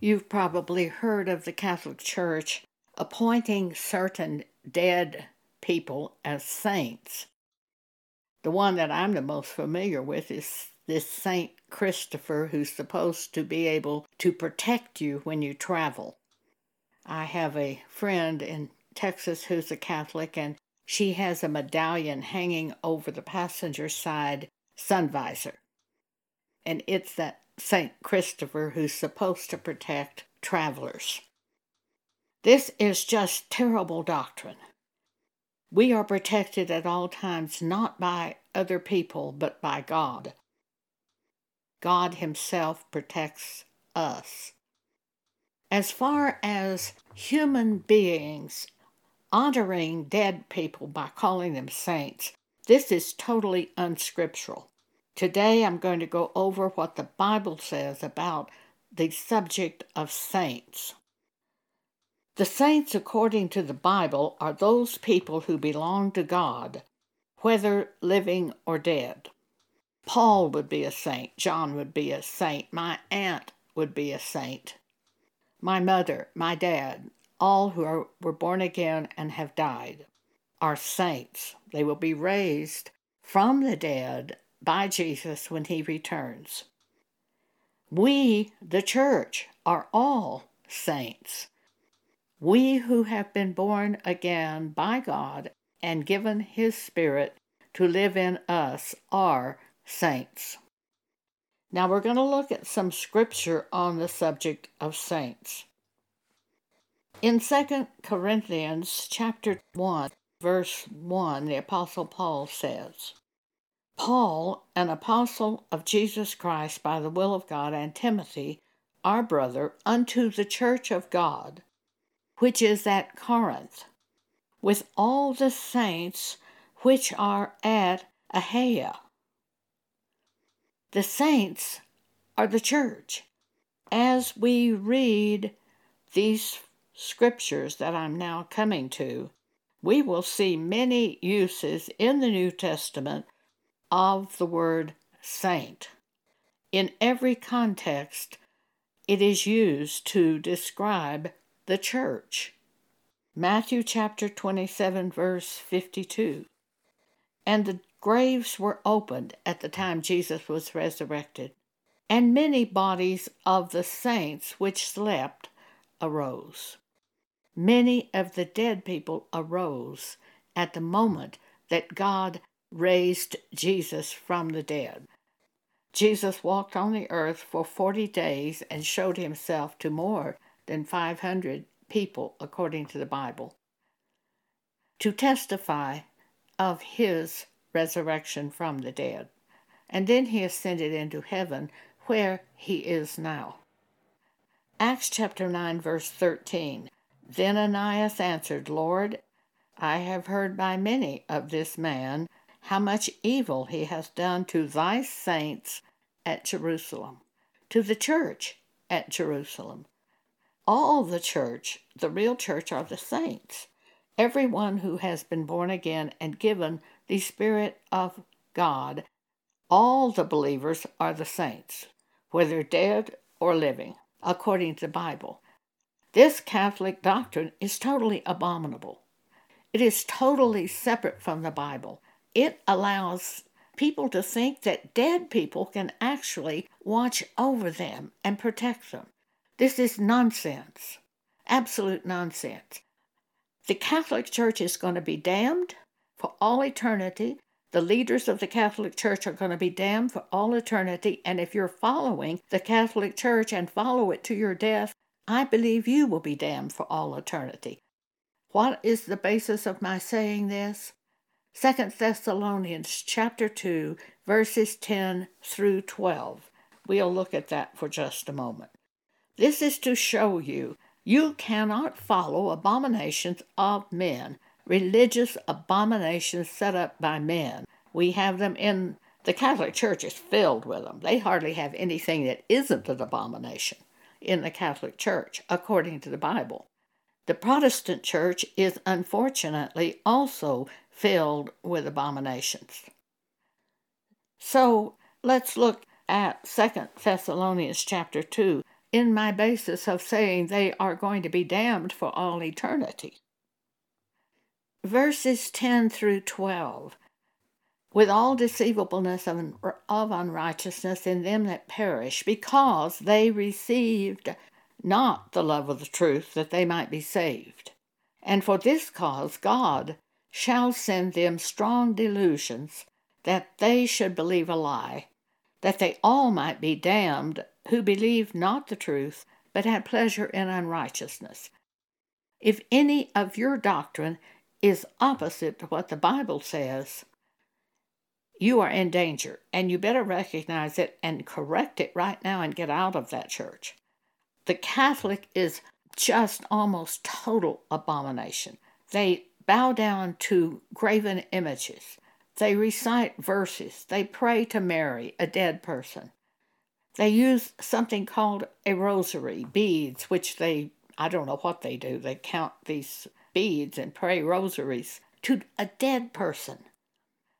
You've probably heard of the Catholic Church appointing certain dead people as saints. The one that I'm the most familiar with is this Saint Christopher, who's supposed to be able to protect you when you travel. I have a friend in Texas who's a Catholic, and she has a medallion hanging over the passenger side sun visor. And it's that St. Christopher who's supposed to protect travelers. This is just terrible doctrine. We are protected at all times not by other people, but by God. God Himself protects us. As far as human beings honoring dead people by calling them saints, this is totally unscriptural. Today I'm going to go over what the Bible says about the subject of saints. The saints, according to the Bible, are those people who belong to God, whether living or dead. Paul would be a saint, John would be a saint, my aunt would be a saint, my mother, my dad, all who are, were born again and have died are saints. They will be raised from the dead by Jesus when he returns. We, the church, are all saints. We who have been born again by God and given His Spirit to live in us are saints. Now we're going to look at some scripture on the subject of saints. In 2 Corinthians chapter 1 verse 1 the apostle Paul says, Paul, an apostle of Jesus Christ by the will of God, and Timothy, our brother, unto the church of God which is at Corinth, with all the saints which are at Achaia. The saints are the church. As we read these scriptures that I'm now coming to, we will see many uses in the New Testament of the word saint. In every context, it is used to describe the church. Matthew chapter 27, verse 52. And the graves were opened at the time Jesus was resurrected, and many bodies of the saints which slept arose. Many of the dead people arose at the moment that God raised Jesus from the dead. Jesus walked on the earth for 40 days and showed himself to more than 500 people, according to the Bible, to testify of his resurrection from the dead. And then he ascended into heaven, where he is now. Acts chapter 9, verse 13. Then Ananias answered, Lord, I have heard by many of this man how much evil he has done to thy saints at Jerusalem, to the church at Jerusalem all the church, the real church, are the saints. Everyone who has been born again and given the Spirit of God, all the believers are the saints, whether dead or living, according to the Bible. This Catholic doctrine is totally abominable. It is totally separate from the Bible. It allows people to think that dead people can actually watch over them and protect them. This is nonsense, absolute nonsense. The Catholic Church is going to be damned for all eternity. The leaders of the Catholic Church are going to be damned for all eternity. And if you're following the Catholic Church and follow it to your death, I believe you will be damned for all eternity. What is the basis of my saying this? 2 Thessalonians chapter 2 verses 10 through 12. We'll look at that for just a moment. This is to show you you cannot follow abominations of men, religious abominations set up by men. We have them in the Catholic Church is filled with them. They hardly have anything that isn't an abomination in the Catholic Church, according to the Bible. The Protestant Church is unfortunately also filled with abominations. So let's look at 2 Thessalonians chapter 2 in my basis of saying they are going to be damned for all eternity. Verses 10 through 12 with all deceivableness of unrighteousness in them that perish, because they received not the love of the truth that they might be saved. And for this cause God shall send them strong delusions, that they should believe a lie, that they all might be damned who believed not the truth, but had pleasure in unrighteousness. If any of your doctrine is opposite to what the Bible says, you are in danger, and you better recognize it and correct it right now and get out of that church. The Catholic is just almost total abomination. They bow down to graven images. They recite verses. They pray to Mary, a dead person. They use something called a rosary, beads, which they, I don't know what they do. They count these beads and pray rosaries to a dead person.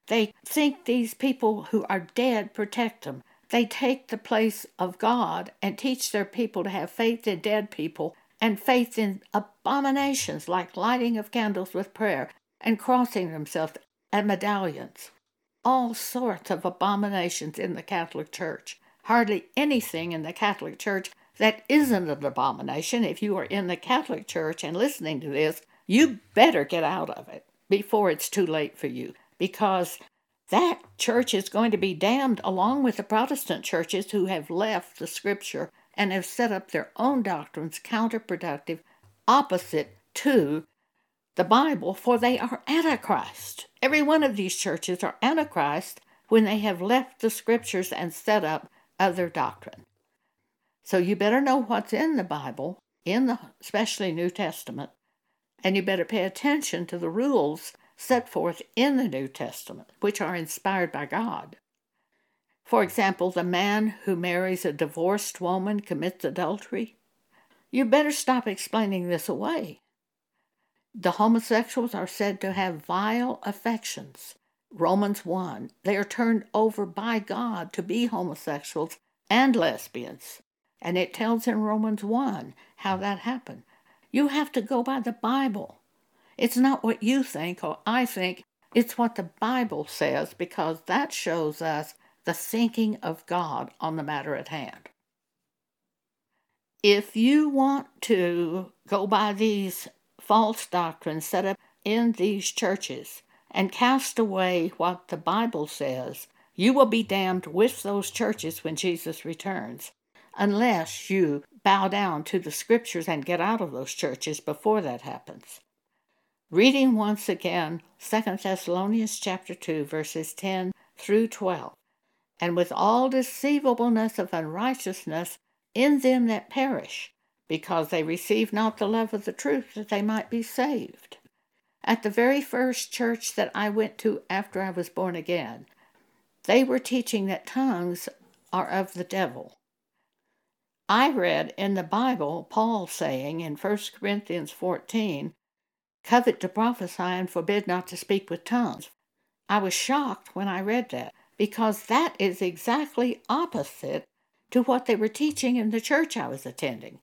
They think these people who are dead protect them. They take the place of God and teach their people to have faith in dead people and faith in abominations like lighting of candles with prayer and crossing themselves and medallions. All sorts of abominations in the Catholic Church. Hardly anything in the Catholic Church that isn't an abomination. If you are in the Catholic Church and listening to this, you better get out of it before it's too late for you because that church is going to be damned along with the Protestant churches who have left the scripture and have set up their own doctrines counterproductive, opposite to the Bible, for they are Antichrist. Every one of these churches are Antichrist when they have left the scriptures and set up other doctrine. So you better know what's in the Bible, in the especially New Testament, and you better pay attention to the rules set forth in the New Testament, which are inspired by God. For example, the man who marries a divorced woman commits adultery. You better stop explaining this away. The homosexuals are said to have vile affections. Romans 1. They are turned over by God to be homosexuals and lesbians. And it tells in Romans 1 how that happened. You have to go by the Bible. It's not what you think or I think, it's what the Bible says because that shows us the thinking of God on the matter at hand. If you want to go by these false doctrines set up in these churches and cast away what the Bible says, you will be damned with those churches when Jesus returns, unless you bow down to the scriptures and get out of those churches before that happens. Reading once again 2 Thessalonians chapter 2 verses 10 through 12. And with all deceivableness of unrighteousness in them that perish, because they receive not the love of the truth that they might be saved. At the very first church that I went to after I was born again, they were teaching that tongues are of the devil. I read in the Bible Paul saying in 1 Corinthians 14 covet to prophesy and forbid not to speak with tongues. I was shocked when I read that because that is exactly opposite to what they were teaching in the church I was attending.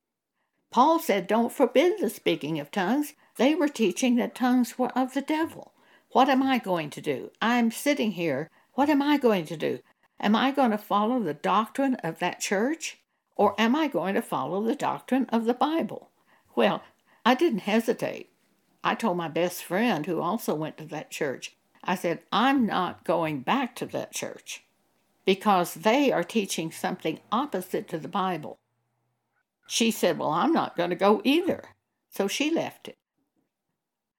Paul said, Don't forbid the speaking of tongues. They were teaching that tongues were of the devil. What am I going to do? I'm sitting here. What am I going to do? Am I going to follow the doctrine of that church? Or am I going to follow the doctrine of the Bible? Well, I didn't hesitate. I told my best friend, who also went to that church, I said, I'm not going back to that church because they are teaching something opposite to the Bible. She said, Well, I'm not going to go either. So she left it.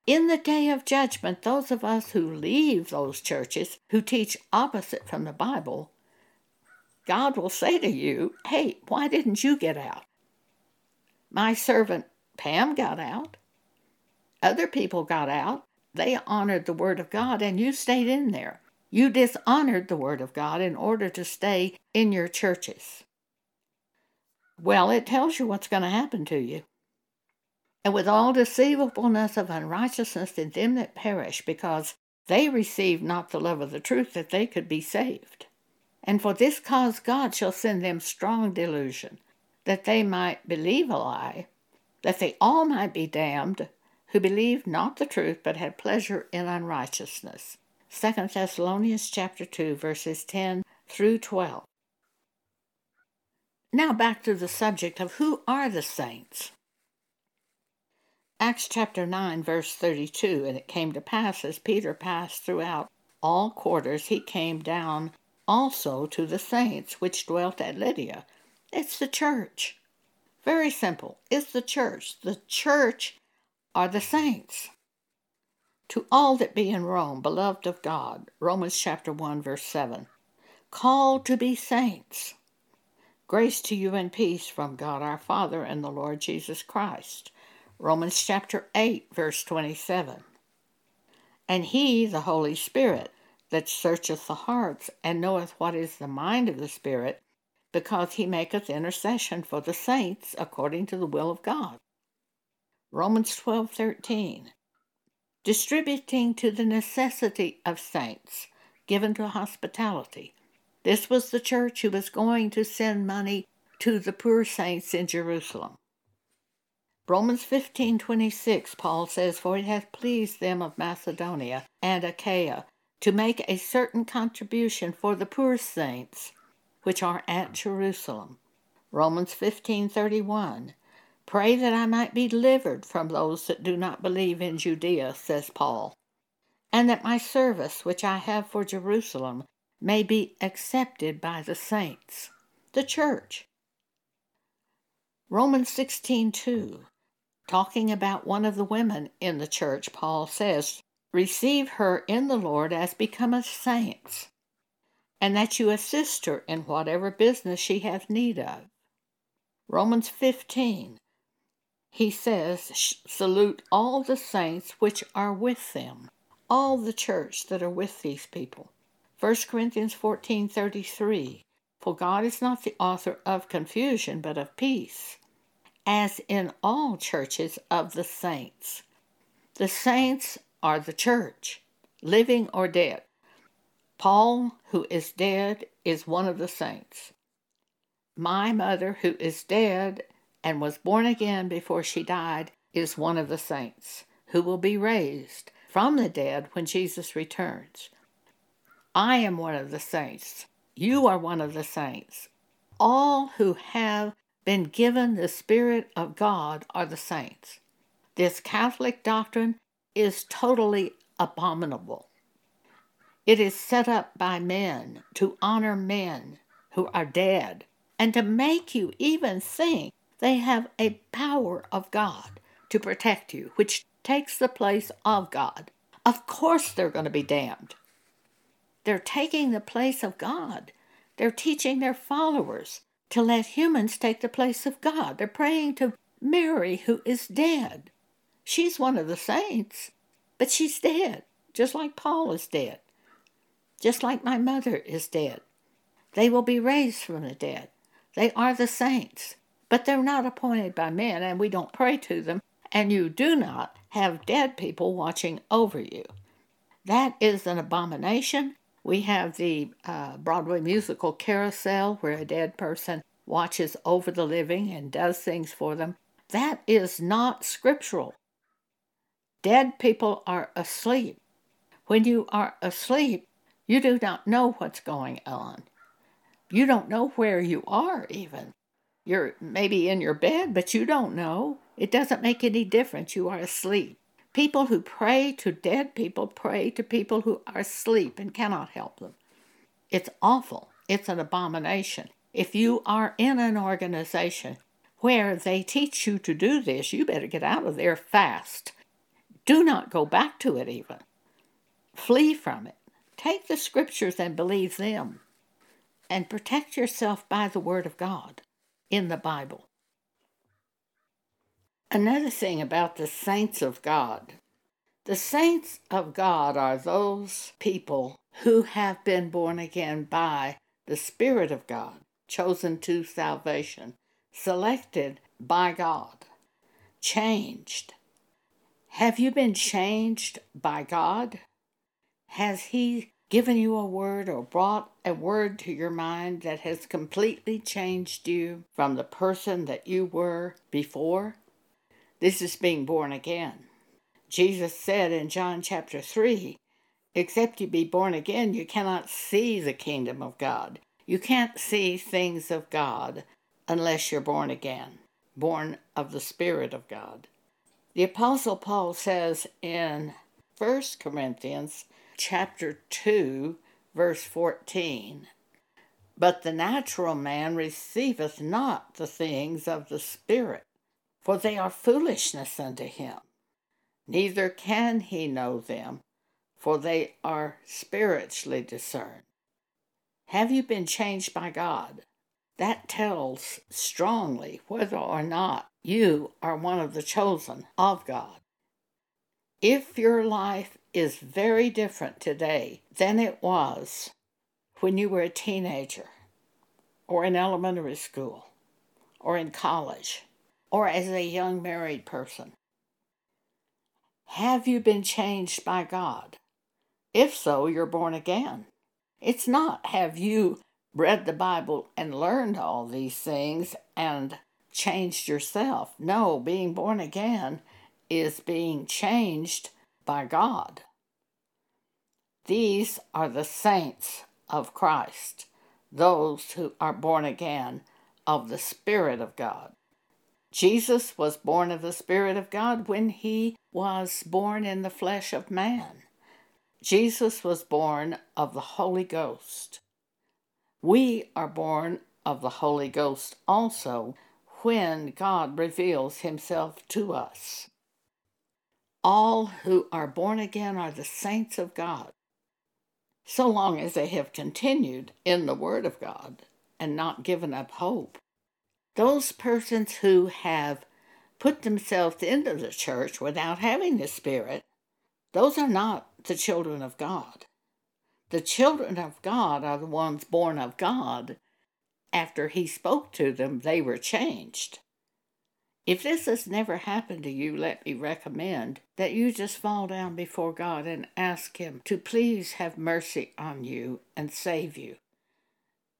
In the day of judgment, those of us who leave those churches who teach opposite from the Bible, God will say to you, Hey, why didn't you get out? My servant Pam got out. Other people got out. They honored the Word of God, and you stayed in there. You dishonored the Word of God in order to stay in your churches. Well, it tells you what's going to happen to you. And with all deceivableness of unrighteousness in them that perish, because they receive not the love of the truth that they could be saved. And for this cause God shall send them strong delusion, that they might believe a lie, that they all might be damned who believed not the truth but had pleasure in unrighteousness. 2 Thessalonians chapter 2 verses 10 through 12. Now back to the subject of who are the saints. Acts chapter 9 verse 32 and it came to pass as Peter passed throughout all quarters he came down also to the saints which dwelt at Lydda. It's the church. Very simple. It's the church. The church are the saints. To all that be in Rome, beloved of God, Romans chapter 1, verse 7, called to be saints. Grace to you and peace from God our Father and the Lord Jesus Christ. Romans chapter 8, verse 27. And he, the Holy Spirit, that searcheth the hearts, and knoweth what is the mind of the Spirit, because he maketh intercession for the saints according to the will of God. Romans 12:13 Distributing to the necessity of saints, given to hospitality. This was the church who was going to send money to the poor saints in Jerusalem. Romans 15:26 Paul says for it hath pleased them of Macedonia and Achaia to make a certain contribution for the poor saints which are at Jerusalem. Romans 15:31 Pray that I might be delivered from those that do not believe in Judea, says Paul, and that my service which I have for Jerusalem may be accepted by the saints, the church. Romans 16:2 talking about one of the women in the church Paul says receive her in the Lord as becometh saints and that you assist her in whatever business she hath need of. Romans 15 he says, Salute all the saints which are with them, all the church that are with these people. 1 Corinthians 14 33. For God is not the author of confusion, but of peace, as in all churches of the saints. The saints are the church, living or dead. Paul, who is dead, is one of the saints. My mother, who is dead, and was born again before she died is one of the saints who will be raised from the dead when Jesus returns. I am one of the saints. You are one of the saints. All who have been given the Spirit of God are the saints. This Catholic doctrine is totally abominable. It is set up by men to honor men who are dead and to make you even think they have a power of God to protect you, which takes the place of God. Of course, they're going to be damned. They're taking the place of God. They're teaching their followers to let humans take the place of God. They're praying to Mary, who is dead. She's one of the saints, but she's dead, just like Paul is dead, just like my mother is dead. They will be raised from the dead. They are the saints but they're not appointed by men, and we don't pray to them, and you do not have dead people watching over you. That is an abomination. We have the uh, Broadway musical Carousel, where a dead person watches over the living and does things for them. That is not scriptural. Dead people are asleep. When you are asleep, you do not know what's going on. You don't know where you are, even. You're maybe in your bed, but you don't know. It doesn't make any difference. You are asleep. People who pray to dead people pray to people who are asleep and cannot help them. It's awful. It's an abomination. If you are in an organization where they teach you to do this, you better get out of there fast. Do not go back to it, even. Flee from it. Take the scriptures and believe them. And protect yourself by the Word of God in the Bible. Another thing about the saints of God the saints of God are those people who have been born again by the Spirit of God, chosen to salvation, selected by God, changed. Have you been changed by God? Has He given you a word or brought a word to your mind that has completely changed you from the person that you were before? This is being born again. Jesus said in John chapter 3 Except you be born again, you cannot see the kingdom of God. You can't see things of God unless you're born again, born of the Spirit of God. The Apostle Paul says in 1 Corinthians chapter 2, verse 14, But the natural man receiveth not the things of the Spirit, for they are foolishness unto him, neither can he know them for they are spiritually discerned. Have you been changed by God? That tells strongly whether or not you are one of the chosen of God. If your life is very different today than it was when you were a teenager, or in elementary school, or in college, or as a young married person, have you been changed by God? If so, you're born again. It's not have you read the Bible and learned all these things and changed yourself. No, being born again is being changed by God. These are the saints of Christ, those who are born again of the Spirit of God. Jesus was born of the Spirit of God when he was born in the flesh of man. Jesus was born of the Holy Ghost. We are born of the Holy Ghost also when God reveals himself to us. All who are born again are the saints of God, so long as they have continued in the Word of God and not given up hope. Those persons who have put themselves into the church without having the Spirit, those are not the children of God. The children of God are the ones born of God. After He spoke to them, they were changed. If this has never happened to you, let me recommend that you just fall down before God and ask Him to please have mercy on you and save you.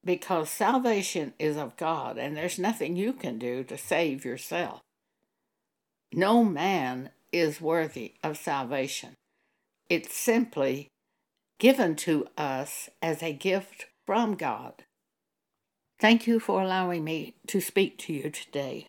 Because salvation is of God, and there's nothing you can do to save yourself. No man is worthy of salvation. It's simply given to us as a gift from God. Thank you for allowing me to speak to you today.